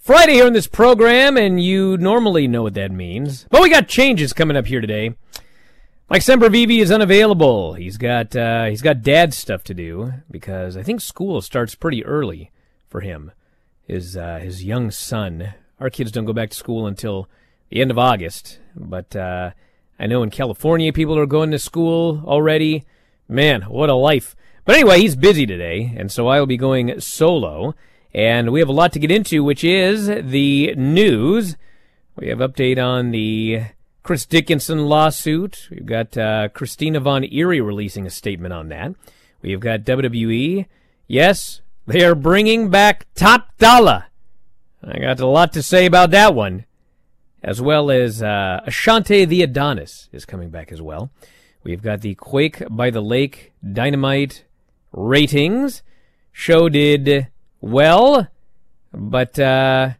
Friday here in this program, and you normally know what that means. But we got changes coming up here today. Mike Sempervive is unavailable. He's got uh, he's got dad stuff to do because I think school starts pretty early for him. His uh, his young son. Our kids don't go back to school until the end of August, but uh, I know in California people are going to school already. Man, what a life! But anyway, he's busy today, and so I will be going solo. And we have a lot to get into, which is the news. We have update on the Chris Dickinson lawsuit. We've got uh, Christina Von Eerie releasing a statement on that. We've got WWE. Yes, they are bringing back Top Dollar. I got a lot to say about that one. As well as uh, Ashante the Adonis is coming back as well. We've got the Quake by the Lake Dynamite ratings. Show did well, but uh,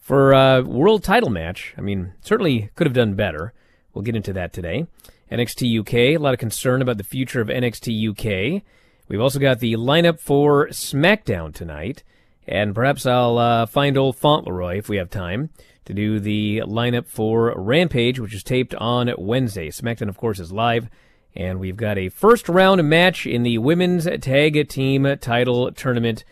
for a world title match, I mean, certainly could have done better. We'll get into that today. NXT UK, a lot of concern about the future of NXT UK. We've also got the lineup for SmackDown tonight, and perhaps I'll uh, find old Fauntleroy if we have time to do the lineup for Rampage, which is taped on Wednesday. SmackDown, of course, is live, and we've got a first round match in the women's tag team title tournament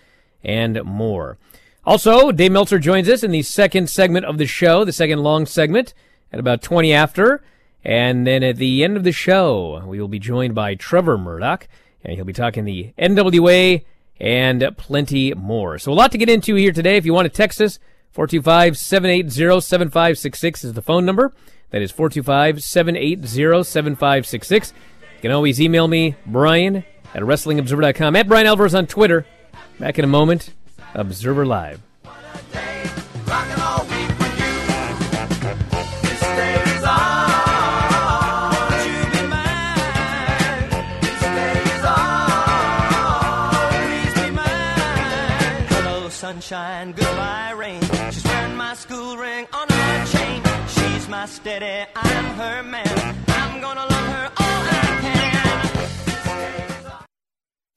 and more. Also, Dave Meltzer joins us in the second segment of the show, the second long segment, at about 20 after. And then at the end of the show, we will be joined by Trevor Murdoch, and he'll be talking the NWA and plenty more. So a lot to get into here today. If you want to text us, 425-780-7566 is the phone number. That is 425-780-7566. You can always email me, Bryan at WrestlingObserver.com, at Bryan Alvarez on Twitter. Back in a moment, Observer Live. sunshine, goodbye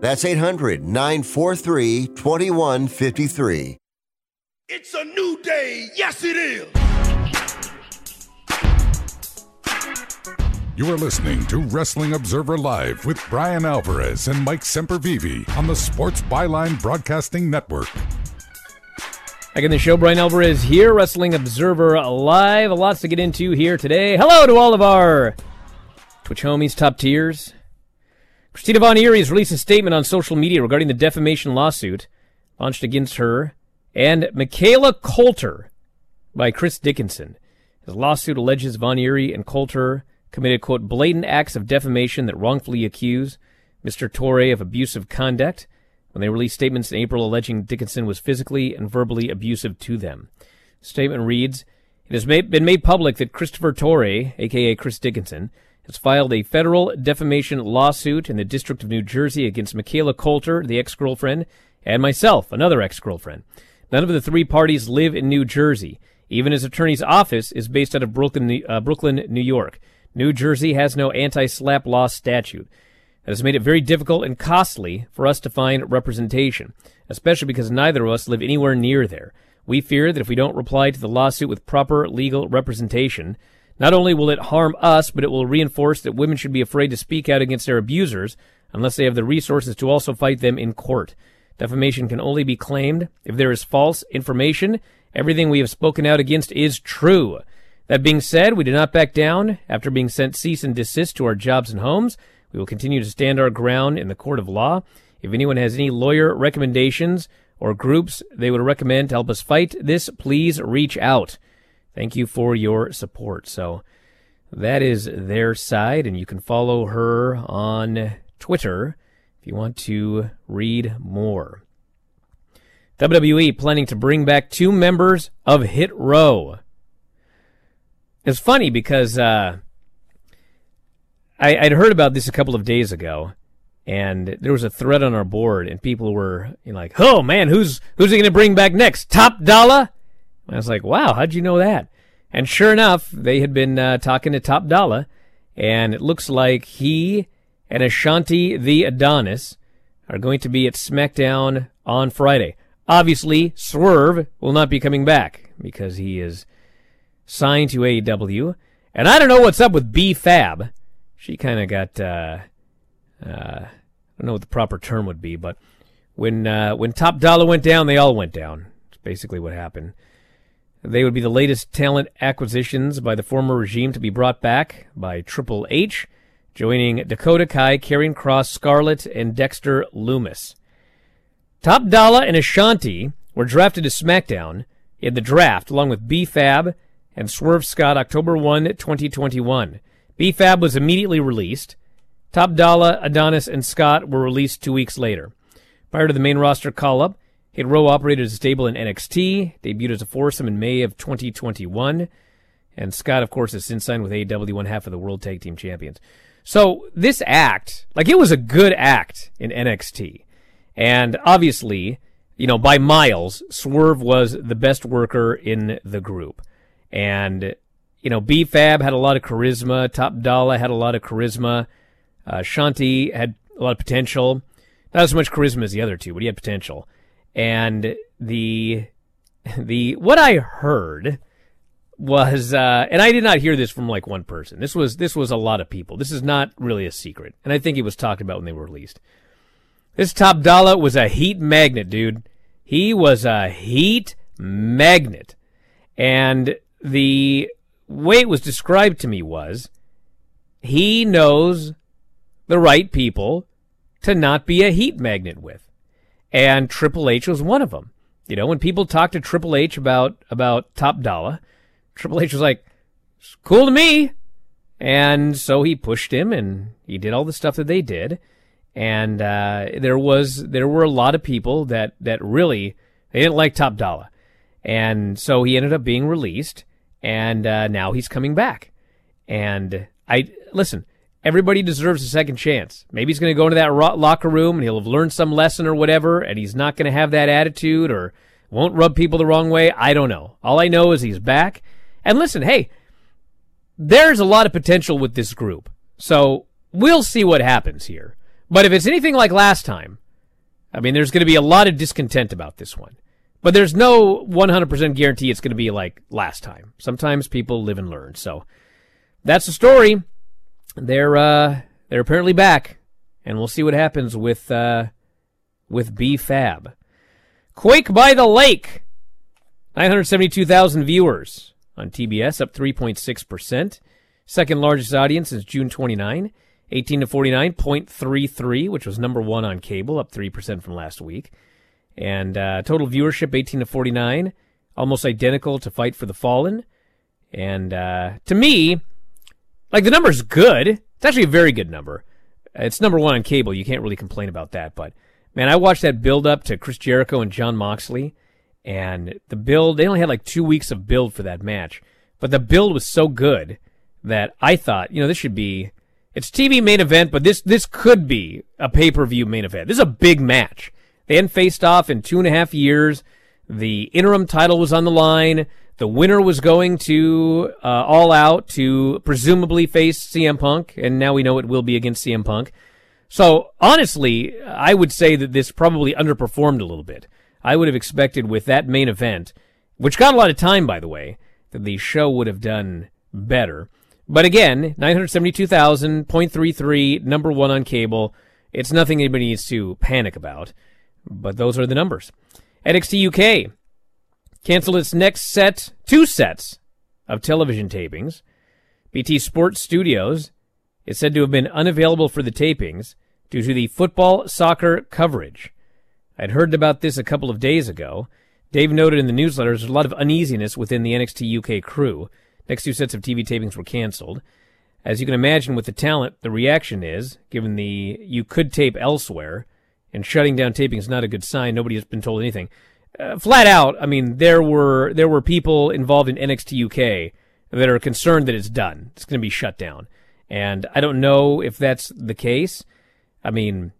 That's 800 943 2153. It's a new day. Yes, it is. You are listening to Wrestling Observer Live with Bryan Alvarez and Mike Sempervive on the Sports Byline Broadcasting Network. Back in the show, Bryan Alvarez here, Wrestling Observer Live. Lots to get into here today. Hello to all of our Twitch homies, top tiers. Christina Von Eerie has released a statement on social media regarding the defamation lawsuit launched against her and Michaela Coulter by Chris Dickinson. His lawsuit alleges Von Eerie and Coulter committed, quote, blatant acts of defamation that wrongfully accuse Mr. Torre of abusive conduct when they released statements in April alleging Dickinson was physically and verbally abusive to them. The statement reads, It has made, been made public that Christopher Torre, aka Chris Dickinson, has filed a federal defamation lawsuit in the District of New Jersey against Michaela Coulter, the ex-girlfriend, and myself, another ex-girlfriend. None of the three parties live in New Jersey. Even his attorney's office is based out of Brooklyn, uh, Brooklyn, New York. New Jersey has no anti-SLAPP law statute. That has made it very difficult and costly for us to find representation, especially because neither of us live anywhere near there. We fear that if we don't reply to the lawsuit with proper legal representation, not only will it harm us, but it will reinforce that women should be afraid to speak out against their abusers unless they have the resources to also fight them in court. Defamation can only be claimed if there is false information. Everything we have spoken out against is true. That being said, we do not back down. After being sent cease and desist to our jobs and homes, we will continue to stand our ground in the court of law. If anyone has any lawyer recommendations or groups they would recommend to help us fight this, please reach out. Thank you for your support. So that is their side, and you can follow her on Twitter if you want to read more. WWE planning to bring back two members of Hit Row. It's funny because uh, I, would heard about this a couple of days ago, and there was a thread on our board, and people were you know, like, "Oh man, who's who's he going to bring back next? Top Dollar?" I was like, "Wow, how'd you know that?" And sure enough, they had been uh, talking to Top Dollar, and it looks like he and Ashante the Adonis are going to be at SmackDown on Friday. Obviously, Swerve will not be coming back because he is signed to AEW. And I don't know what's up with B Fab. She kind of got, uh, uh, I don't know what the proper term would be, but when, uh, when Top Dollar went down, they all went down. It's basically what happened. They would be the latest talent acquisitions by the former regime to be brought back by Triple H, joining Dakota Kai, Karrion Kross, Scarlett, and Dexter Lumis. Top Dollar and Ashante were drafted to SmackDown in the draft, along with B-Fab and Swerve Scott, October 1, 2021. B-Fab was immediately released. Top Dollar, Adonis, and Scott were released two weeks later. Prior to the main roster call Hit Row operated as a stable in NXT, debuted as a foursome in May of 2021, and Scott, of course, has since signed with AEW, one half of the World Tag Team Champions. So this act, like it was a good act in NXT. And obviously, you know, by miles, Swerve was the best worker in the group. And, you know, B-Fab had a lot of charisma. Top Dollar had a lot of charisma. Uh, Shanti had a lot of potential. Not as much charisma as the other two, but he had potential. And the, the, what I heard was, uh, and I did not hear this from like one person. This was, this was a lot of people. This is not really a secret. And I think it was talked about when they were released. This Top Dollar was a heat magnet, dude. He was a heat magnet. And the way it was described to me was he knows the right people to not be a heat magnet with. And Triple H was one of them. You know, when people talk to Triple H about, about Top Dollar, Triple H was like, it's cool to me. And so he pushed him and he did all the stuff that they did. And, uh, there was, there were a lot of people that, that really, they didn't like Top Dollar. And so he ended up being released and, uh, now he's coming back. And I, listen, everybody deserves a second chance. Maybe he's going to go into that locker room and he'll have learned some lesson or whatever, and he's not going to have that attitude or won't rub people the wrong way. I don't know. All I know is he's back. And listen, hey, there's a lot of potential with this group. So we'll see what happens here. But if it's anything like last time, I mean, there's going to be a lot of discontent about this one. But there's no 100% guarantee it's going to be like last time. Sometimes people live and learn. So that's the story they're uh, they're apparently back, and we'll see what happens with uh, with B Fab. Quake by the Lake, nine hundred seventy two thousand viewers on TBS, up three point six percent. Second largest audience since June 29, 18 to 49.33, which was number one on cable, up 3% from last week. And uh, total viewership 18 to 49, almost identical to Fight for the Fallen. And uh, to me, like the number's good. It's actually a very good number. It's number one on cable. You can't really complain about that. But man, I watched that build up to Chris Jericho and Jon Moxley, and the build. They only had like two weeks of build for that match, but the build was so good that I thought, you know, this should be. It's TV main event, but this this could be a pay per view main event. This is a big match. They hadn't faced off in two and a half years. The interim title was on the line. The winner was going to uh, All Out to presumably face CM Punk, and now we know it will be against CM Punk. So honestly, I would say that this probably underperformed a little bit. I would have expected with that main event, which got a lot of time, by the way, that the show would have done better. But again, 972,000.33, number one on cable. It's nothing anybody needs to panic about. But those are the numbers. NXT UK, canceled its next set, two sets of television tapings. BT Sports Studios is said to have been unavailable for the tapings due to the football soccer coverage. I'd heard about this a couple of days ago. Dave noted in the newsletter there's a lot of uneasiness within the NXT UK crew. Next two sets of TV tapings were canceled. As you can imagine with the talent, the reaction is, given the you could tape elsewhere, and shutting down taping is not a good sign. Nobody has been told anything uh, flat out, I mean, there were there were people involved in NXT UK that are concerned that it's done. It's going to be shut down, and I don't know if that's the case. I mean,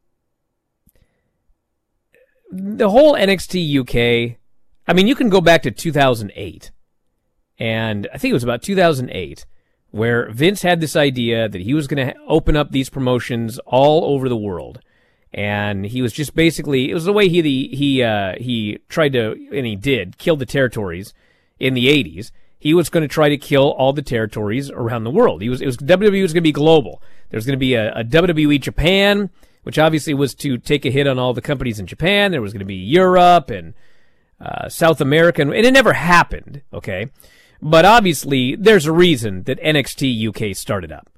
the whole NXT UK. I mean, you can go back to 2008, and I think it was about 2008 where Vince had this idea that he was going to open up these promotions all over the world and he was just basically it was the way he the, he uh, he tried to and he did kill the territories in the 80s he was going to try to kill all the territories around the world. He was it was WWE was going to be global. There's going to be a, a WWE Japan which obviously was to take a hit on all the companies in Japan. There was going to be Europe and uh, South America and it never happened okay? But obviously there's a reason that NXT UK started up.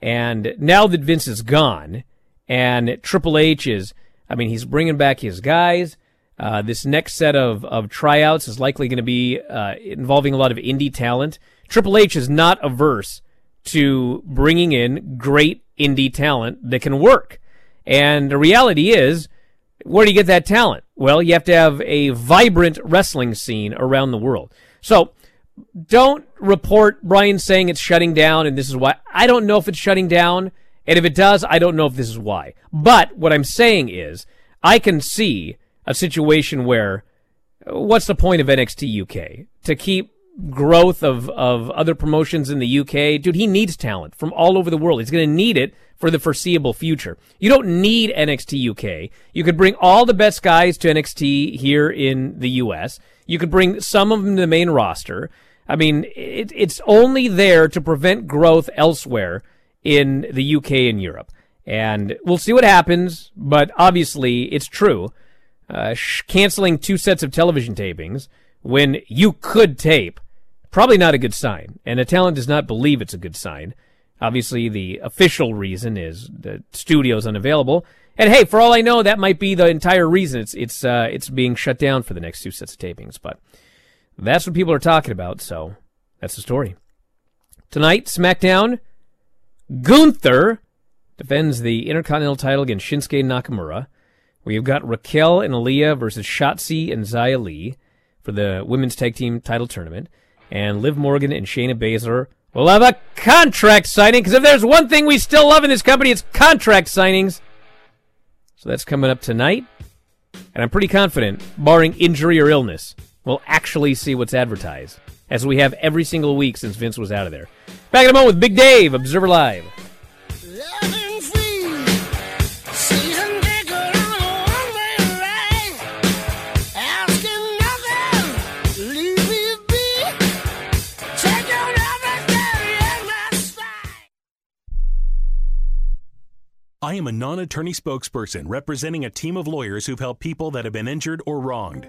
And now that Vince is gone and Triple H is, I mean, he's bringing back his guys. Uh, this next set of, of tryouts is likely going to be uh, involving a lot of indie talent. Triple H is not averse to bringing in great indie talent that can work. And the reality is, where do you get that talent? Well, you have to have a vibrant wrestling scene around the world. So don't report Bryan saying it's shutting down and this is why. I don't know if it's shutting down. And if it does, I don't know if this is why. But what I'm saying is, I can see a situation where uh, what's the point of NXT UK? To keep growth of, of other promotions in the UK. Dude, he needs talent from all over the world. He's going to need it for the foreseeable future. You don't need NXT UK. You could bring all the best guys to NXT here in the US. You could bring some of them to the main roster. I mean, it, it's only there to prevent growth elsewhere in the UK and Europe. And we'll see what happens, but obviously it's true. Uh, sh- canceling two sets of television tapings when you could tape probably not a good sign. And a talent does not believe it's a good sign. Obviously, the official reason is the studio's unavailable. And hey, for all I know, that might be the entire reason it's it's uh, it's being shut down for the next two sets of tapings. But that's what people are talking about. So that's the story. Tonight, SmackDown, Gunther defends the Intercontinental title against Shinsuke Nakamura. We've got Raquel and Aliyah versus Shotzi and Xia Li for the women's tag team title tournament and Liv Morgan and Shayna Baszler will have a contract signing. Because if there's one thing we still love in this company, it's contract signings. So that's coming up tonight. And I'm pretty confident, barring injury or illness, we'll actually see what's advertised, as we have every single week since Vince was out of there. Back in a moment with Big Dave, Observer Live. I am a non attorney spokesperson representing a team of lawyers who've helped people that have been injured or wronged.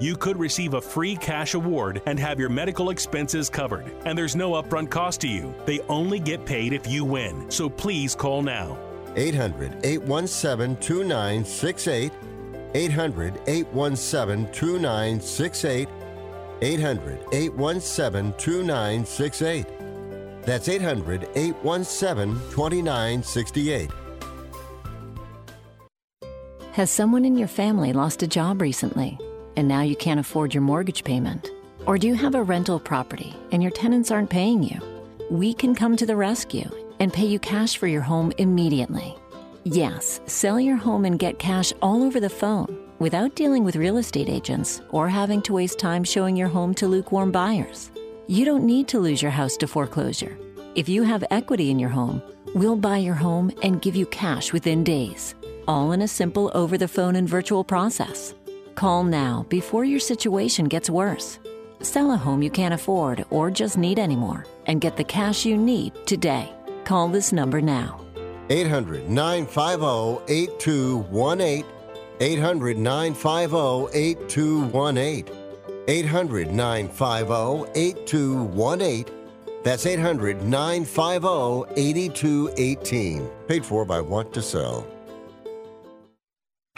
You could receive a free cash award and have your medical expenses covered. And there's no upfront cost to you. They only get paid if you win. So please call now. 800 817 2968. 800 817 2968. 800 817 2968. That's 800 817 2968. Has someone in your family lost a job recently and now you can't afford your mortgage payment? Or do you have a rental property and your tenants aren't paying you? We can come to the rescue and pay you cash for your home immediately. Yes, sell your home and get cash all over the phone without dealing with real estate agents or having to waste time showing your home to lukewarm buyers. You don't need to lose your house to foreclosure. If you have equity in your home, we'll buy your home and give you cash within days, all in a simple over the phone and virtual process. Call now before your situation gets worse. Sell a home you can't afford or just need anymore and get the cash you need today. Call this number now. 800 950 8218. 800 950 8218. 800 950 8218. That's 800 950 8218. Paid for by Want to Sell.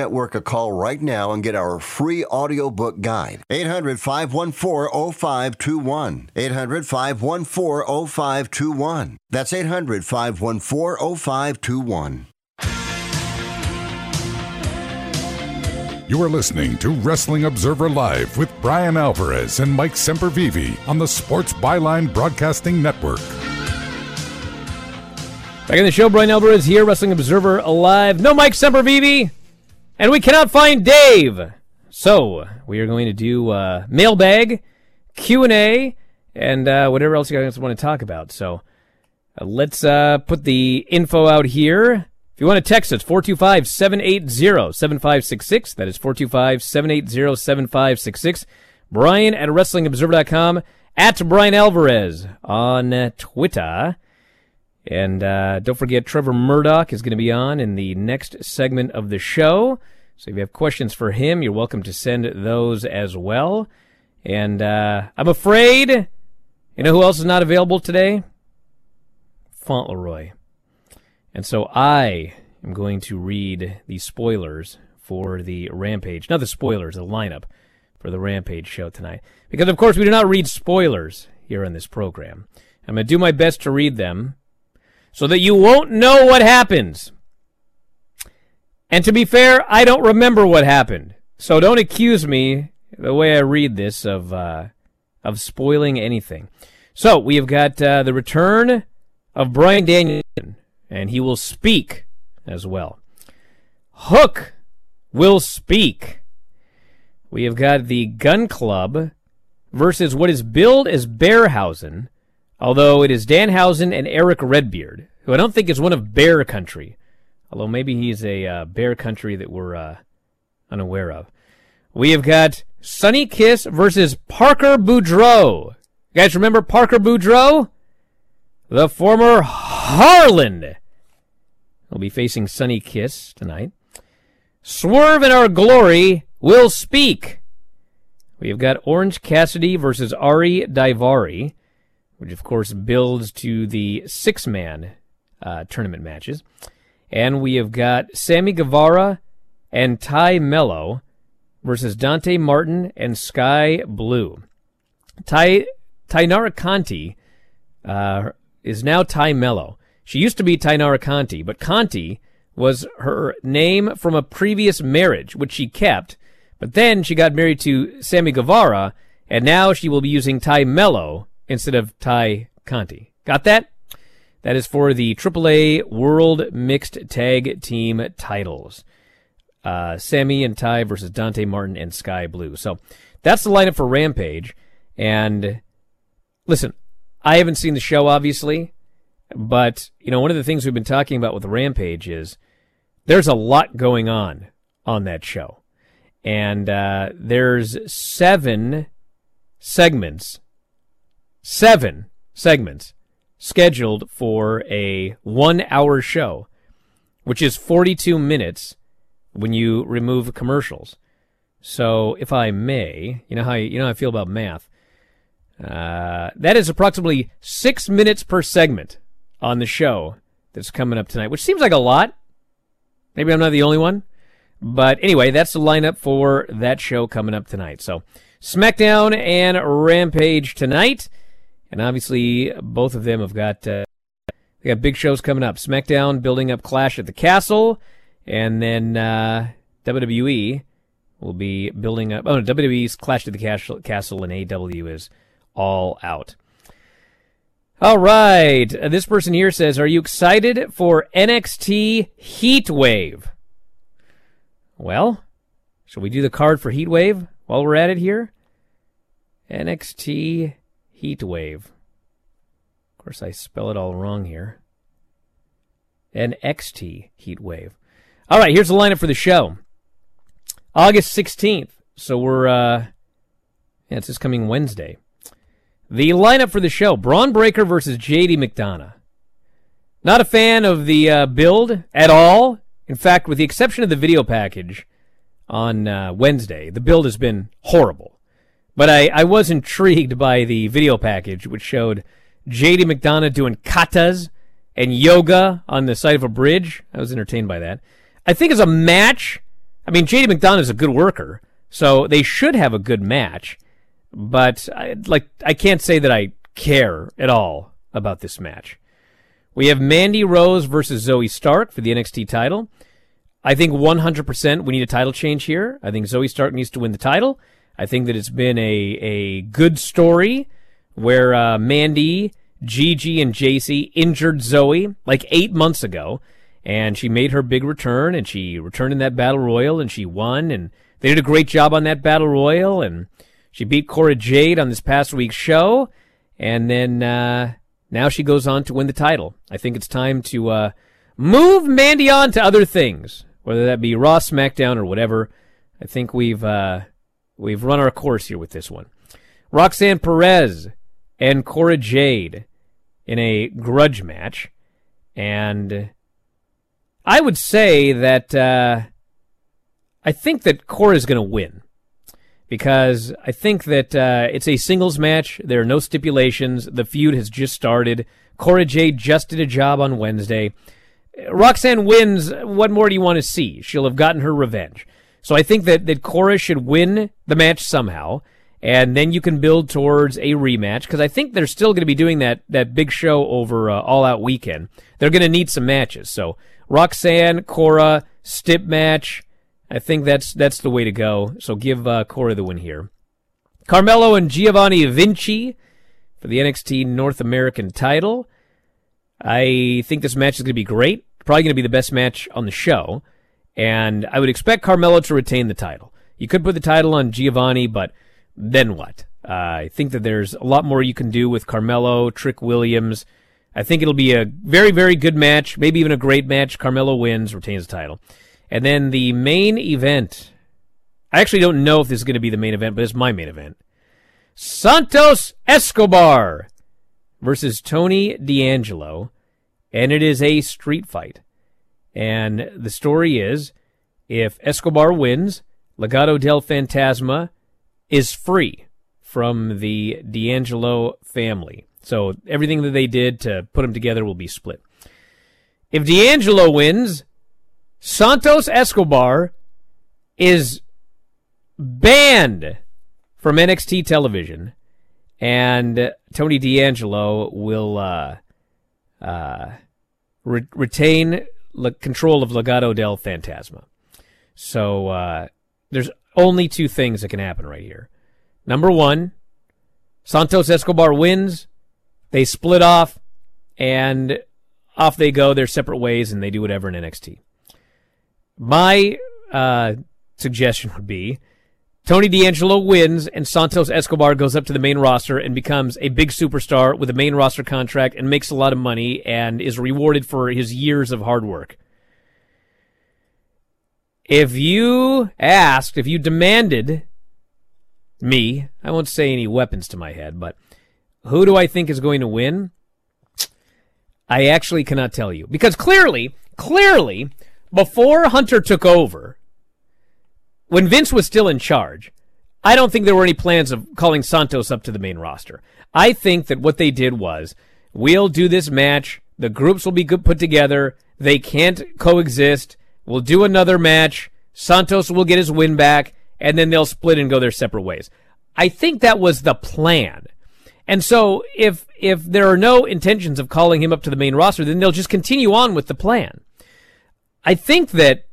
a call right now and get our free audiobook guide. 800 514 0521. 800 514 0521. That's 800 514 0521. You are listening to Wrestling Observer Live with Bryan Alvarez and Mike Sempervive on the Sports Byline Broadcasting Network. Back in the show, Bryan Alvarez here, Wrestling Observer Alive. No Mike Sempervive, and we cannot find Dave. So we are going to do uh, mailbag, Q and A, and uh, whatever else you guys want to talk about. So uh, let's uh, put the info out here. If you want to text us, 425-780-7566. That is 425-780-7566. Bryan at WrestlingObserver.com. At Bryan Alvarez on Twitter. And uh, don't forget, Trevor Murdoch is going to be on in the next segment of the show. So if you have questions for him, you're welcome to send those as well. And uh, I'm afraid, you know who else is not available today? Fauntleroy. And so I am going to read the spoilers for the Rampage. Not the spoilers, the lineup for the Rampage show tonight. Because, of course, we do not read spoilers here on this program. I'm going to do my best to read them so that you won't know what happens. And to be fair, I don't remember what happened. So don't accuse me, the way I read this, of, uh, of spoiling anything. So we have got uh, the return of Bryan Danielson, and he will speak as well. Hook will speak. We have got the Gun Club versus what is billed as Bearhausen although it is Danhausen and Eric Redbeard, who I don't think is one of Bear Country, although maybe he's a uh, Bear Country that we're uh, unaware of. We have got Sunny Kiss versus Parker Boudreaux. You guys remember Parker Boudreaux? The former Harland. Will be facing Sunny Kiss tonight. Swerve in Our Glory will speak. We have got Orange Cassidy versus Ari Daivari which of course builds to the six man uh, tournament matches. And we have got Sammy Guevara and Tay Melo versus Dante Martin and Skye Blue. Ty Taynara Conti uh, is now Tay Melo. She used to be Taynara Conti, but Conti was her name from a previous marriage, which she kept. But then she got married to Sammy Guevara, and now she will be using Tay Melo instead of Ty Conti. Got that? That is for the AAA World Mixed Tag Team titles. Uh, Sammy and Ty versus Dante Martin and Skye Blue. So that's the lineup for Rampage. And listen, I haven't seen the show, obviously, but you know, one of the things we've been talking about with Rampage is there's a lot going on on that show, and uh, there's seven segments seven segments scheduled for a one hour show, which is 42 minutes when you remove commercials. So, if I may, you know how you know how I feel about math. Uh, that is approximately six minutes per segment on the show that's coming up tonight, which seems like a lot. Maybe I'm not the only one. But anyway, that's the lineup for that show coming up tonight. So, SmackDown and Rampage tonight. And obviously, both of them have got uh, they got big shows coming up. SmackDown building up Clash at the Castle, and then uh, WWE will be building up. Oh, no, WWE's Clash at the Castle, Castle and AW is all out. All right, this person here says, "Are you excited for NXT Heatwave?" Well, shall we do the card for Heatwave while we're at it here? NXT Heat wave. Of course, I spell it all wrong here. An XT heat wave. All right, here's the lineup for the show. August 16th. So we're, uh, yeah, it's this coming Wednesday. The lineup for the show Bron Breakker versus JD McDonagh. Not a fan of the uh, build at all. In fact, with the exception of the video package on uh, Wednesday, the build has been horrible. But I, I was intrigued by the video package, which showed JD McDonagh doing katas and yoga on the side of a bridge. I was entertained by that. I think as a match, I mean, JD McDonagh is a good worker, so they should have a good match. But I, like, I can't say that I care at all about this match. We have Mandy Rose versus Zoey Stark for the NXT title. I think 100% we need a title change here. I think Zoey Stark needs to win the title. I think that it's been a, a good story where uh, Mandy, Gigi, and Jacy injured Zoey like eight months ago, and she made her big return, and she returned in that battle royal, and she won, and they did a great job on that battle royal, and she beat Cora Jade on this past week's show, and then uh, now she goes on to win the title. I think it's time to uh, move Mandy on to other things, whether that be Raw, SmackDown, or whatever. I think we've uh, we've run our course here with this one. Roxanne Perez and Cora Jade in a grudge match, and I would say that uh, I think that Cora is going to win because I think that uh, it's a singles match. There are no stipulations. The feud has just started. Cora Jade just did a job on Wednesday. Roxanne wins. What more do you want to see? She'll have gotten her revenge. So I think that, that Cora should win the match somehow, and then you can build towards a rematch because I think they're still going to be doing that that big show over uh, All Out Weekend. They're going to need some matches. So Roxanne, Cora, stip match. I think that's that's the way to go. So give uh, Cora the win here. Carmelo and Giovanni Vinci for the NXT North American title. I think this match is going to be great. Probably going to be the best match on the show. And I would expect Carmelo to retain the title. You could put the title on Giovanni, but then what? Uh, I think that there's a lot more you can do with Carmelo, Trick Williams. I think it'll be a very, very good match, maybe even a great match. Carmelo wins, retains the title. And then the main event. I actually don't know if this is going to be the main event, but it's my main event. Santos Escobar versus Tony D'Angelo. And it is a street fight. And the story is if Escobar wins, Legado del Fantasma is free from the D'Angelo family. So everything that they did to put them together will be split. If D'Angelo wins, Santos Escobar is banned from NXT television, and Tony D'Angelo will uh, uh, re- retain le- control of Legado del Fantasma. So uh, there's only two things that can happen right here. Number one, Santos Escobar wins, they split off, and off they go their separate ways, and they do whatever in NXT. My uh, suggestion would be Tony D'Angelo wins, and Santos Escobar goes up to the main roster and becomes a big superstar with a main roster contract and makes a lot of money and is rewarded for his years of hard work. If you asked, if you demanded me, I won't say any weapons to my head, but who do I think is going to win? I actually cannot tell you. Because clearly, clearly, before Hunter took over, when Vince was still in charge, I don't think there were any plans of calling Santos up to the main roster. I think that what they did was, we'll do this match, the groups will be put together, they can't coexist, we'll do another match, Santos will get his win back, and then they'll split and go their separate ways. I think that was the plan. And so if if there are no intentions of calling him up to the main roster, then they'll just continue on with the plan. I think that,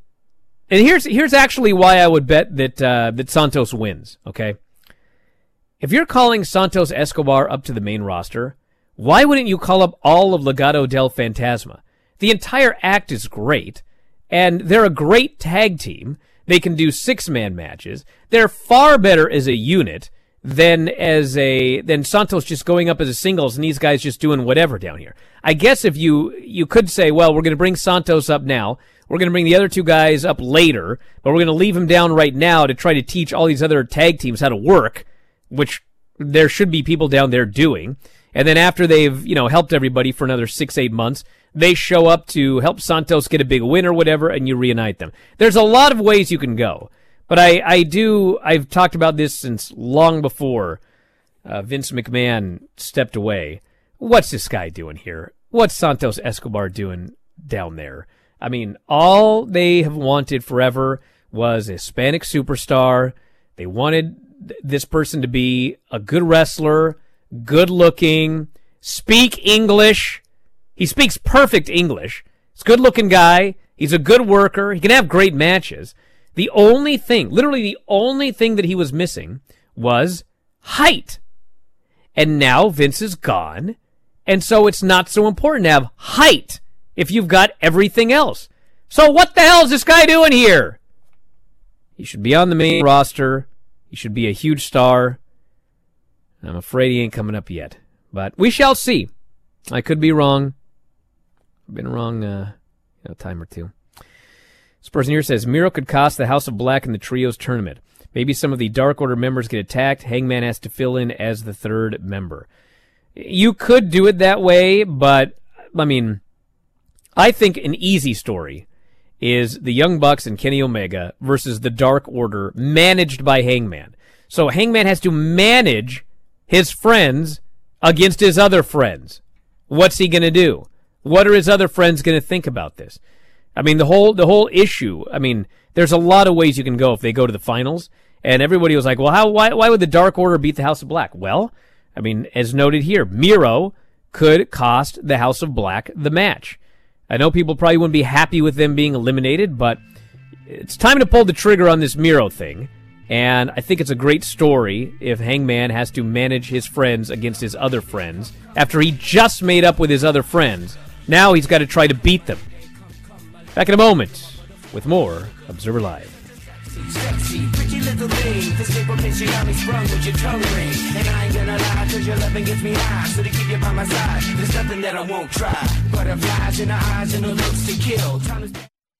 and here's here's actually why I would bet that uh, that Santos wins. Okay, if you're calling Santos Escobar up to the main roster, why wouldn't you call up all of Legado del Fantasma? The entire act is great, and they're a great tag team. They can do six man matches. They're far better as a unit than as a than Santos just going up as a singles and these guys just doing whatever down here. I guess if you you could say, well, we're going to bring Santos up now. We're going to bring the other two guys up later, but we're going to leave him down right now to try to teach all these other tag teams how to work, which there should be people down there doing. And then after they've, you know, helped everybody for another six, eight months, they show up to help Santos get a big win or whatever, and you reunite them. There's a lot of ways you can go. But I, I do, I've talked about this since long before uh, Vince McMahon stepped away. What's this guy doing here? What's Santos Escobar doing down there? I mean, all they have wanted forever was a Hispanic superstar. They wanted th- this person to be a good wrestler, good looking, speak English. He speaks perfect English. He's a good looking guy. He's a good worker. He can have great matches. The only thing, literally the only thing that he was missing was height. And now Vince is gone. And so it's not so important to have height if you've got everything else. So what the hell is this guy doing here? He should be on the main roster. He should be a huge star. I'm afraid he ain't coming up yet. But we shall see. I could be wrong. I've been wrong uh, a time or two. This person here says Miro could cost the House of Black in the Trios tournament. Maybe some of the Dark Order members get attacked. Hangman has to fill in as the third member. You could do it that way, but I mean, I think an easy story is the Young Bucks and Kenny Omega versus the Dark Order managed by Hangman. So Hangman has to manage his friends against his other friends. What's he going to do? What are his other friends going to think about this? I mean, the whole the whole issue. I mean, there's a lot of ways you can go if they go to the finals. And everybody was like, "Well, how? Why? Why would the Dark Order beat the House of Black?" Well, I mean, as noted here, Miro could cost the House of Black the match. I know people probably wouldn't be happy with them being eliminated, but it's time to pull the trigger on this Miro thing. And I think it's a great story if Hangman has to manage his friends against his other friends after he just made up with his other friends. Now he's got to try to beat them. Back in a moment with more Observer Live. Little thing. This paper pinch you got me sprung with your tongue ring. And I ain't gonna lie, cause your loving gets me high. So to keep you by my side, there's nothing that I won't try. Butterflies in the eyes and the looks to kill.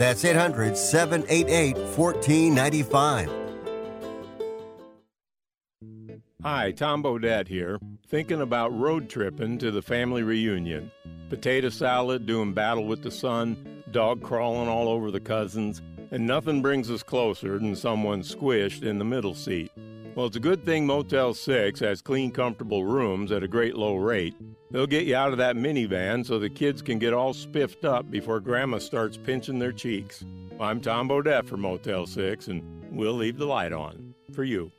That's 800 788 1495. Hi, Tom Bodett here. Thinking about road tripping to the family reunion. Potato salad, doing battle with the sun, dog crawling all over the cousins, and nothing brings us closer than someone squished in the middle seat. Well, it's a good thing Motel 6 has clean, comfortable rooms at a great low rate. They'll get you out of that minivan so the kids can get all spiffed up before Grandma starts pinching their cheeks. I'm Tom Bodett for Motel 6, and we'll leave the light on for you.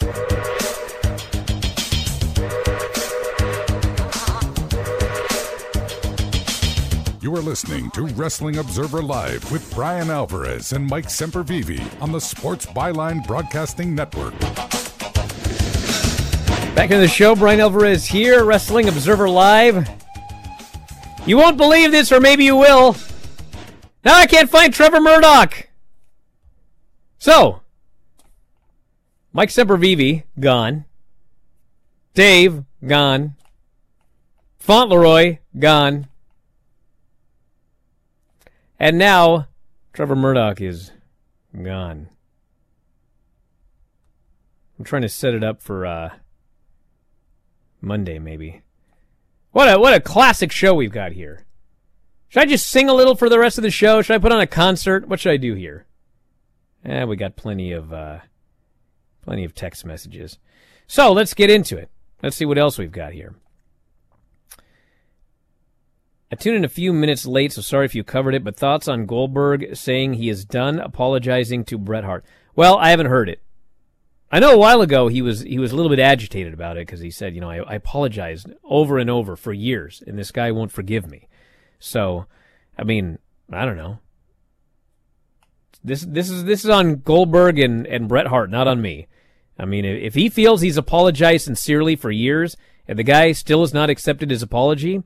you are listening to Wrestling Observer Live with Bryan Alvarez and Mike Sempervive on the Sports Byline Broadcasting Network. Back in the show, Bryan Alvarez here, Wrestling Observer Live. You won't believe this, or maybe you will. Now I can't find Trevor Murdoch. So, Mike Sempervive, gone. Dave, gone. Fauntleroy, gone. And now, Trevor Murdoch is gone. I'm trying to set it up for uh, Monday, maybe. What a what a classic show we've got here. Should I just sing a little for the rest of the show? Should I put on a concert? What should I do here? Eh, we got plenty of uh, plenty of text messages. So let's get into it. Let's see what else we've got here. I tuned in a few minutes late, so sorry if you covered it, but thoughts on Goldberg saying he is done apologizing to Bret Hart. Well, I haven't heard it. I know a while ago he was he was a little bit agitated about it because he said, you know, I, I apologized over and over for years, and this guy won't forgive me. So, I mean, I don't know. This this is this is on Goldberg and, and Bret Hart, not on me. I mean, if he feels he's apologized sincerely for years and the guy still has not accepted his apology,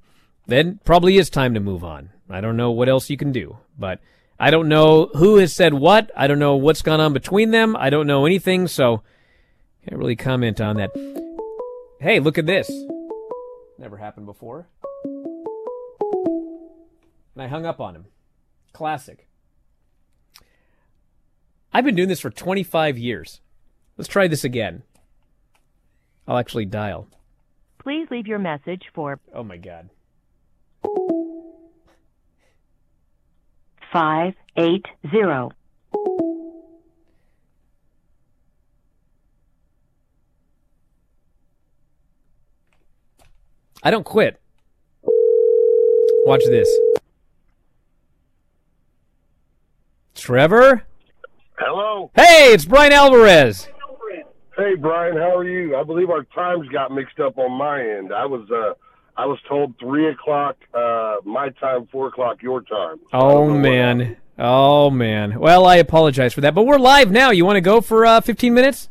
then probably is time to move on. I don't know what else you can do, but I don't know who has said what. I don't know what's gone on between them. I don't know anything, so can't really comment on that. Hey, look at this. Never happened before. And I hung up on him. Classic. I've been doing this for 25 years. Let's try this again. I'll actually dial. Please leave your message for Oh my god. Five eight zero. I don't quit. Watch this. Trevor? Hello. Hey, it's Bryan Alvarez. Hey Bryan, how are you? I believe our times got mixed up on my end. I was uh I was told three o'clock uh my time, four o'clock your time. Oh man. Oh man. Well, I apologize for that, but we're live now. You want to go for uh, 15 minutes?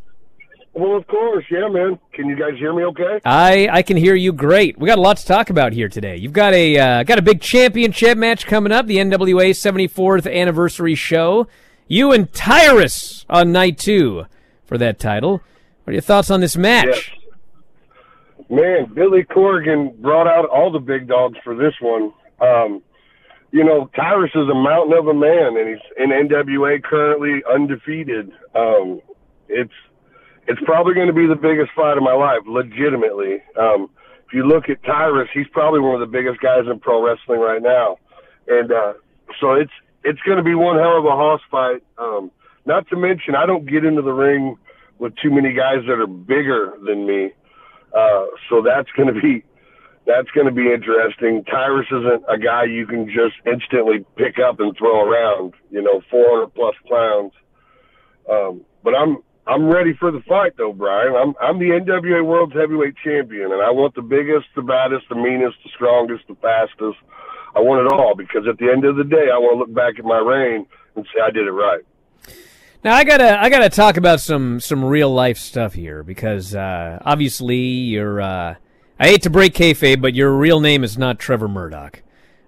Well, of course, yeah, man. Can you guys hear me okay? I I can hear you great. We got a lot to talk about here today. You've got a uh, got a big championship match coming up, the NWA 74th anniversary show. You and Tyrus on night two for that title. What are your thoughts on this match? Man, Billy Corgan brought out all the big dogs for this one. Um, you know, Tyrus is a mountain of a man, and he's in NWA currently undefeated. Um, it's it's probably going to be the biggest fight of my life, legitimately. Um, if you look at Tyrus, he's probably one of the biggest guys in pro wrestling right now, and uh, so it's it's going to be one hell of a hoss fight. Um, not to mention, I don't get into the ring with too many guys that are bigger than me, uh, so that's going to be that's going to be interesting. Tyrus isn't a guy you can just instantly pick up and throw around. You know, 400 plus pounds. Um, but I'm I'm ready for the fight though, Bryan. I'm I'm the NWA World's Heavyweight Champion, and I want the biggest, the baddest, the meanest, the strongest, the fastest. I want it all because at the end of the day, I want to look back at my reign and say I did it right. Now I gotta I gotta talk about some some real life stuff here because uh, obviously you're uh, I hate to break kayfabe, but your real name is not Trevor Murdoch.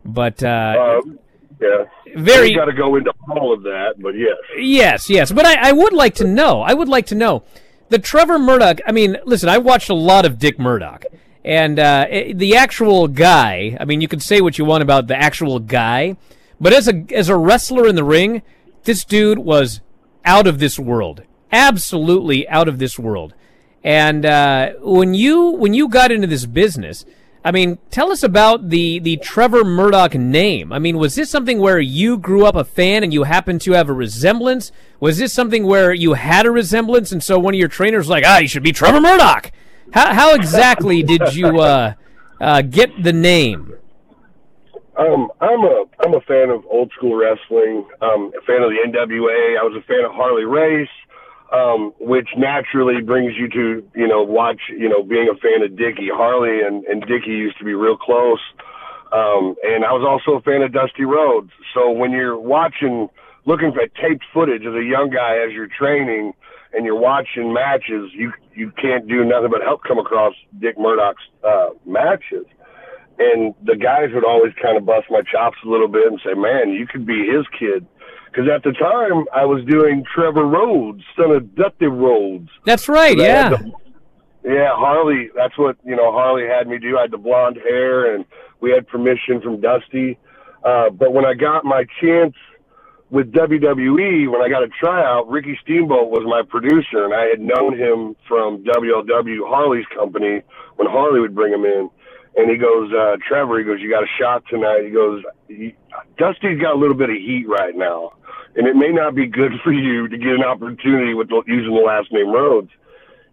But uh, Um, yeah, Very- got to go into all of that, but yes. Yes, yes. But I, I would like to know. I would like to know. The Trevor Murdoch, I mean, listen, I watched a lot of Dick Murdoch. And uh, i- the actual guy, I mean, you can say what you want about the actual guy, but as a as a wrestler in the ring, this dude was out of this world. Absolutely out of this world. And uh, when you when you got into this business, I mean, tell us about the the Trevor Murdoch name. I mean, was this something where you grew up a fan and you happened to have a resemblance? Was this something where you had a resemblance and so one of your trainers was like, ah, you should be Trevor Murdoch? How how exactly did you uh, uh, get the name? Um, I'm a I'm a fan of old school wrestling. Um, a fan of the NWA. I was a fan of Harley Race. um, which naturally brings you to you know watch you know being a fan of Dickie Harley and and Dickie used to be real close, um, and I was also a fan of Dusty Rhodes. So when you're watching, looking at taped footage as a young guy as you're training and you're watching matches, you you can't do nothing but help come across Dick Murdoch's uh, matches. And the guys would always kind of bust my chops a little bit and say, "Man, you could be his kid." Because at the time I was doing Trevor Rhodes, son of Dusty Rhodes. That's right. So Yeah. the- yeah, Harley. That's what you know. Harley had me do. I had the blonde hair, and we had permission from Dusty. Uh, but when I got my chance with WWE, when I got a tryout, Ricky Steamboat was my producer, and I had known him from WLW Harley's company when Harley would bring him in. And he goes, uh, Trevor, he goes, you got a shot tonight. He goes, "He- Dusty's got a little bit of heat right now, and it may not be good for you to get an opportunity with the, using the last name Rhodes.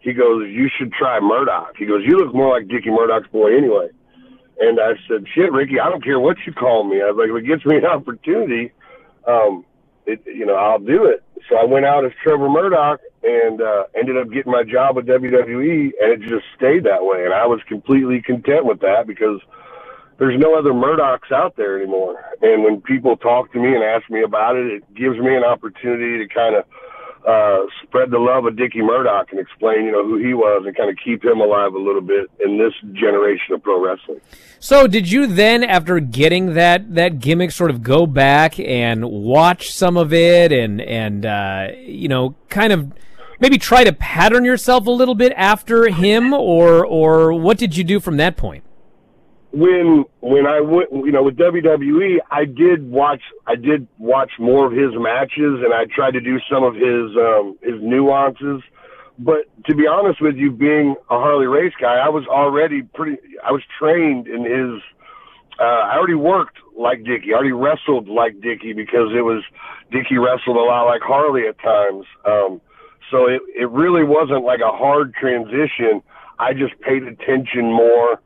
He goes, you should try Murdoch. He goes, you look more like Dickie Murdoch's boy anyway. And I said, shit, Ricky, I don't care what you call me. I was like, if it gets me an opportunity, um, it, you know, I'll do it. So I went out as Trevor Murdoch and uh, ended up getting my job with WWE, and it just stayed that way. And I was completely content with that because there's no other Murdochs out there anymore. And when people talk to me and ask me about it, it gives me an opportunity to kind of uh, spread the love of Dickie Murdoch and explain, you know, who he was and kind of keep him alive a little bit in this generation of pro wrestling. So did you then, after getting that that gimmick, sort of go back and watch some of it, and and uh, you know, kind of maybe try to pattern yourself a little bit after him, or or what did you do from that point? When when I went, you know, with WWE, I did watch I did watch more of his matches, and I tried to do some of his um, his nuances. But to be honest with you, being a Harley Race guy, I was already pretty. I was trained in his. Uh, I already worked like Dickie. I already wrestled like Dickie because it was Dickie wrestled a lot like Harley at times. Um, so it it really wasn't like a hard transition. I just paid attention more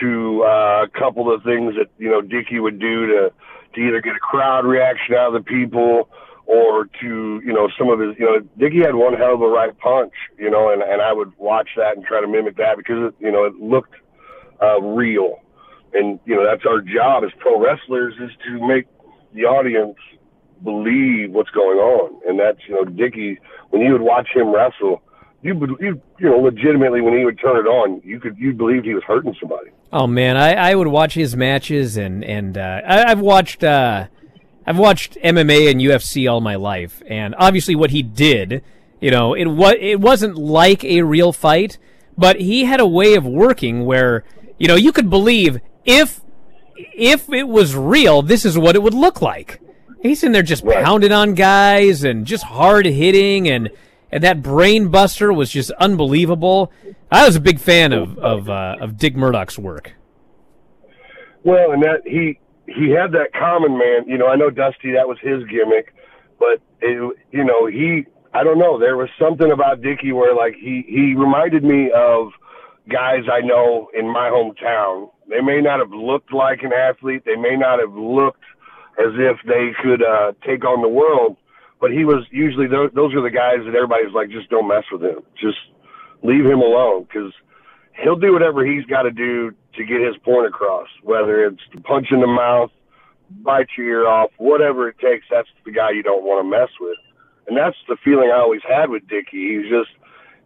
to uh, a couple of things that you know Dickie would do to to either get a crowd reaction out of the people or to you know some of his you know Dickie had one hell of a right punch you know and and I would watch that and try to mimic that because it, you know it looked uh, real. And you know that's our job as pro wrestlers is to make the audience believe what's going on. And that's you know Dickie when you would watch him wrestle you would you you know legitimately when he would turn it on you could you believed he was hurting somebody. Oh man, I, I would watch his matches, and and uh, I, I've watched uh, I've watched MMA and UFC all my life, and obviously what he did, you know, it was it wasn't like a real fight, but he had a way of working where you know you could believe if if it was real, this is what it would look like. He's in there just pounding on guys and just hard hitting and and that brain buster was just unbelievable. I was a big fan of of uh, of Dick Murdoch's work. Well, and that he he had that common man. You know, I know Dusty that was his gimmick, but it, you know he I don't know. There was something about Dickie where like he he reminded me of guys I know in my hometown. They may not have looked like an athlete. They may not have looked as if they could uh, take on the world. But he was usually those, those are the guys that everybody's like, just don't mess with him. Just leave him alone because he'll do whatever he's got to do to get his point across. Whether it's to punch in the mouth, bite your ear off, whatever it takes. That's the guy you don't want to mess with. And that's the feeling I always had with Dickie. He's just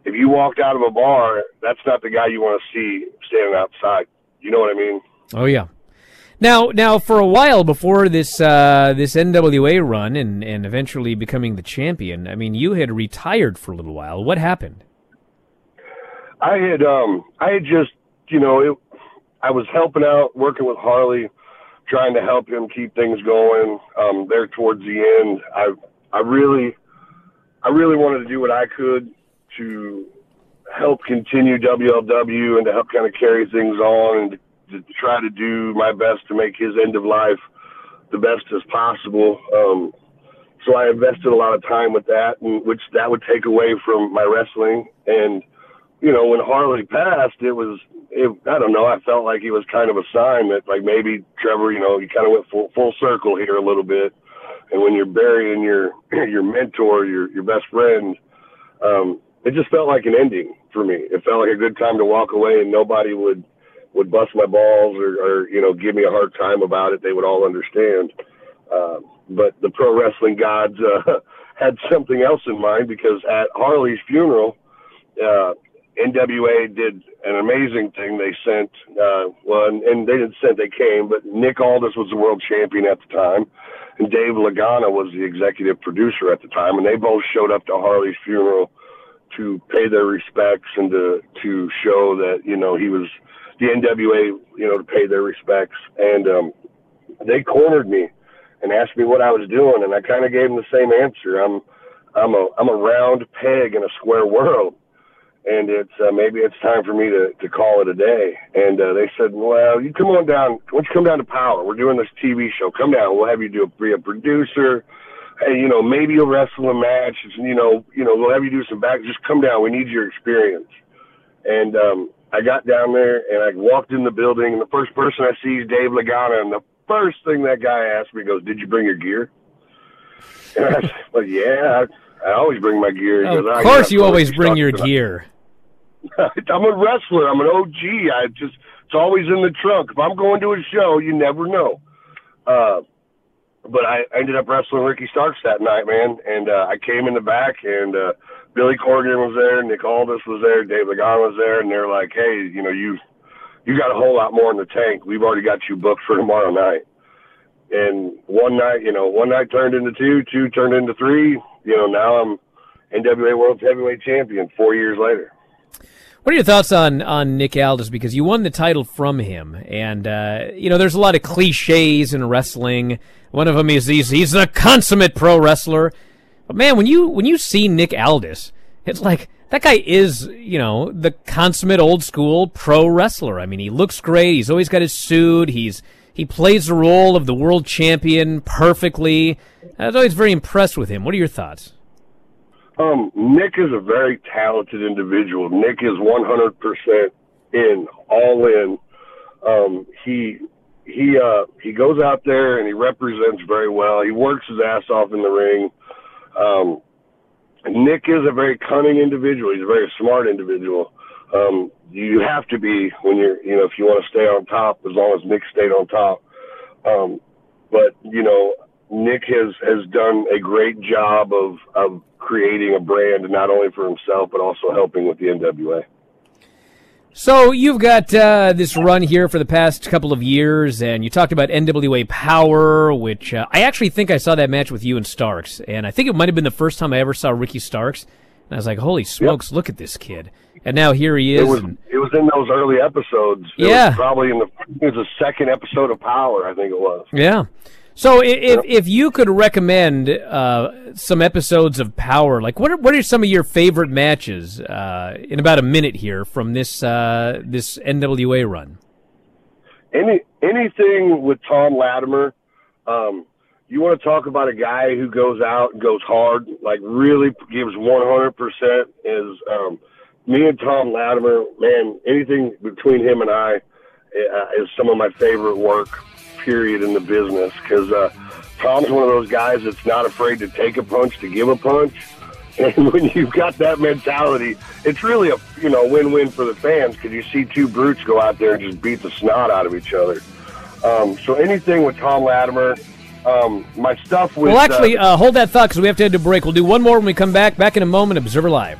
if you walked out of a bar, that's not the guy you want to see standing outside. You know what I mean? Oh yeah. Now, now, for a while before this uh, this NWA run and, and eventually becoming the champion, I mean, you had retired for a little while. What happened? I had um I had just you know it, I was helping out working with Harley, trying to help him keep things going. Um, there towards the end, I I really I really wanted to do what I could to help continue WLW and to help kind of carry things on and to, try to do my best to make his end of life the best as possible. Um, so I invested a lot of time with that, which that would take away from my wrestling. And you know, when Harley passed, it was it, I don't know. I felt like it was kind of a sign that like maybe Trevor, you know, you kind of went full full circle here a little bit. And when you're burying your your mentor, your your best friend, um, it just felt like an ending for me. It felt like a good time to walk away, and nobody would would bust my balls or, or you know give me a hard time about it. They would all understand. Uh, but the pro wrestling gods uh, had something else in mind because at Harley's funeral, uh, NWA did an amazing thing. They sent, uh, well, and, and they didn't send, they came, but Nick Aldis was the world champion at the time, and Dave Lagana was the executive producer at the time, and they both showed up to Harley's funeral to pay their respects and to to show that you know he was the NWA, you know, to pay their respects, and um, they cornered me and asked me what I was doing, and I kind of gave them the same answer. I'm I'm a I'm a round peg in a square world and it's uh, maybe it's time for me to to call it a day. And uh, they said, well, you come on down. Don't you come down to Power? We're doing this TV show. Come down. We'll have you do a, be a producer. Hey, you know, maybe you'll wrestle a match. You know, you know, we'll have you do some back. Just come down. We need your experience. And um, I got down there and I walked in the building, and the first person I see is Dave Lagana, and the first thing that guy asked me goes, "Did you bring your gear?" And I said, "Well, yeah." I, I always bring my gear. Of course, you always bring your gear. I'm a wrestler. I'm an OG. I just it's always in the trunk. If I'm going to a show, you never know. Uh, but I ended up wrestling Ricky Starks that night, man. And uh, I came in the back, and uh, Billy Corgan was there, Nick Aldis was there, Dave Lagana was there, and they're like, "Hey, you know, you you got a whole lot more in the tank. We've already got you booked for tomorrow night." And one night, you know, one night turned into two, two turned into three. You know, now I'm NWA World Heavyweight Champion four years later. What are your thoughts on on Nick Aldis? Because you won the title from him, and uh, you know there's a lot of cliches in wrestling. One of them is he's he's a consummate pro wrestler. Man, when you when you see Nick Aldis, it's like that guy is you know the consummate old school pro wrestler. I mean, he looks great. He's always got his suit. He's he plays the role of the world champion perfectly. I was always very impressed with him. What are your thoughts? Um, Nick is a very talented individual. Nick is 100% in, all in. Um, he he uh, he goes out there and he represents very well. He works his ass off in the ring. Um, Nick is a very cunning individual. He's a very smart individual. Um, you have to be when you're, you know, if you want to stay on top, as long as Nick stayed on top. Um, but you know, Nick has has done a great job of of creating a brand not only for himself but also helping with the NWA. So you've got uh, this run here for the past couple of years, and you talked about NWA Power, which uh, I actually think I saw that match with you and Starks, and I think it might have been the first time I ever saw Ricky Starks, and I was like, "Holy smokes, yep. look at this kid!" And now here he is. It was, and, it was in those early episodes. It yeah, probably in the it was the second episode of Power, I think it was. Yeah. So if if you could recommend uh, some episodes of Power, like what are, what are some of your favorite matches uh, in about a minute here from this uh, this NWA run? Any anything with Tom Latimer. Um, you want to talk about a guy who goes out and goes hard, like really gives 100%. Is um, me and Tom Latimer, man, anything between him and I uh, is some of my favorite work period in the business because uh, Tom's one of those guys that's not afraid to take a punch to give a punch. And when you've got that mentality, it's really a you know win-win for the fans because you see two brutes go out there and just beat the snot out of each other. Um, so anything with Tom Latimer, um, my stuff with. Well, actually, uh, uh, hold that thought because we have to head to break. We'll do one more when we come back. Back in a moment. Observer Live.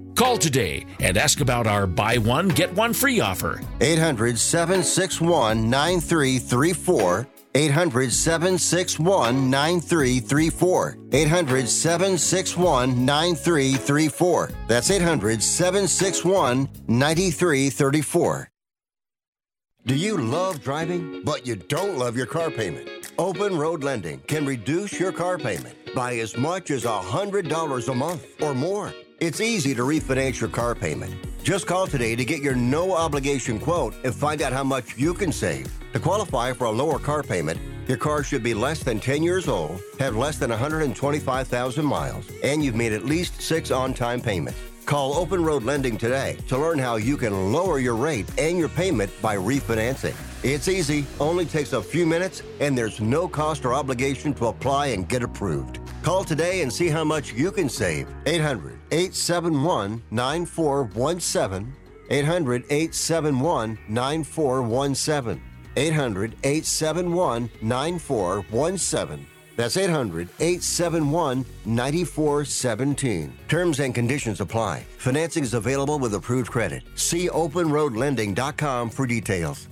Call today and ask about our buy one, get one free offer. 800 761 9334. 800 761 9334. 800 761 9334. That's 800 761 9334. Do you love driving, but you don't love your car payment? Open Road Lending can reduce your car payment by as much as $100 a month or more. It's easy to refinance your car payment. Just call today to get your no obligation quote and find out how much you can save. To qualify for a lower car payment, your car should be less than 10 years old, have less than 125,000 miles, and you've made at least six on time payments. Call Open Road Lending today to learn how you can lower your rate and your payment by refinancing. It's easy, only takes a few minutes, and there's no cost or obligation to apply and get approved. Call today and see how much you can save. 800 871 9417. 800 871 9417. 800 871 9417. That's 800 871 9417. Terms and conditions apply. Financing is available with approved credit. See openroadlending.com for details.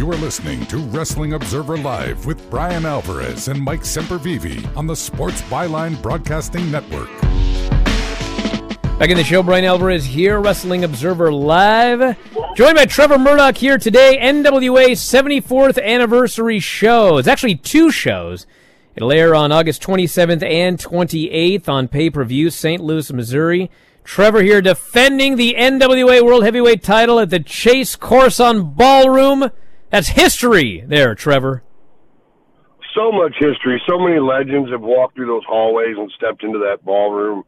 You are listening to Wrestling Observer Live with Bryan Alvarez and Mike Sempervive on the Sports Byline Broadcasting Network. Back in the show, Bryan Alvarez here, Wrestling Observer Live. Joined by Trevor Murdoch here today, NWA 74th Anniversary Show. It's actually two shows. It'll air on August 27th and 28th on pay per view, St. Louis, Missouri. Trevor here defending the NWA World Heavyweight title at the Chase Khorassan Ballroom. That's history there, Trevor. So much history. So many legends have walked through those hallways and stepped into that ballroom.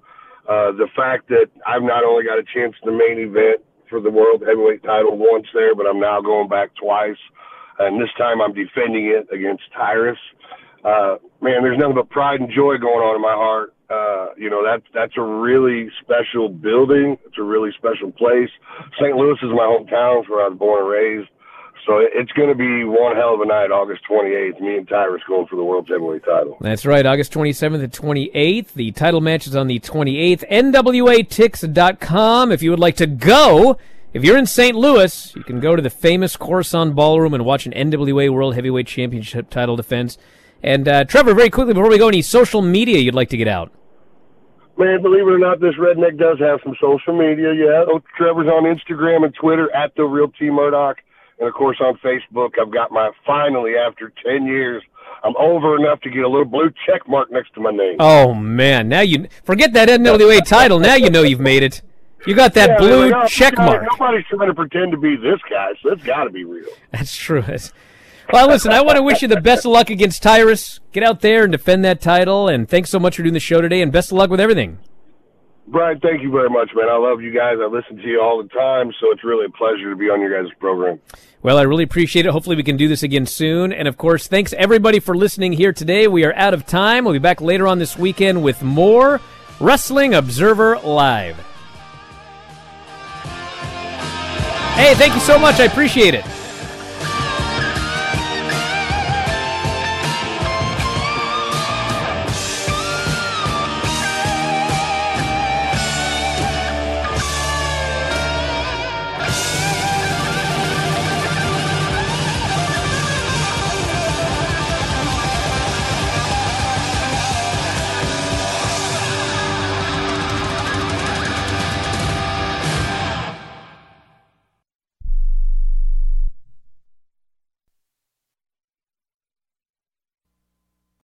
Uh, the fact that I've not only got a chance in the main event for the world heavyweight title once there, but I'm now going back twice, and this time I'm defending it against Tyrus. Uh, man, there's nothing but pride and joy going on in my heart. Uh, you know that that's a really special building. It's a really special place. St. Louis is my hometown, it's where I was born and raised. So it's going to be one hell of a night, August 28th. Me and Tyrus going for the world heavyweight title. That's right, August 27th and 28th. The title match is on the 28th. NWATix.com if you would like to go. If you're in St. Louis, you can go to the famous Khorassan Ballroom and watch an NWA World Heavyweight Championship title defense. And uh, Trevor, very quickly before we go, any social media you'd like to get out? Man, believe it or not, this redneck does have some social media. Yeah, oh, Trevor's on Instagram and Twitter at the real T Murdoch, and of course on Facebook. I've got my finally after ten years. I'm over enough to get a little blue check mark next to my name. Oh man, now you forget that NWA title. Now you know you've made it. You got that Yeah, blue like, oh, uh, check mark. Nobody's trying to pretend to be this guy, so it's got to be real. That's true. Well, listen, I want to wish you the best of luck against Tyrus. Get out there and defend that title. And thanks so much for doing the show today. And best of luck with everything. Bryan, thank you very much, man. I love you guys. I listen to you all the time, so it's really a pleasure to be on your guys' program. Well, I really appreciate it. Hopefully, we can do this again soon. And of course, thanks everybody for listening here today. We are out of time. We'll be back later on this weekend with more Wrestling Observer Live. Hey, thank you so much. I appreciate it.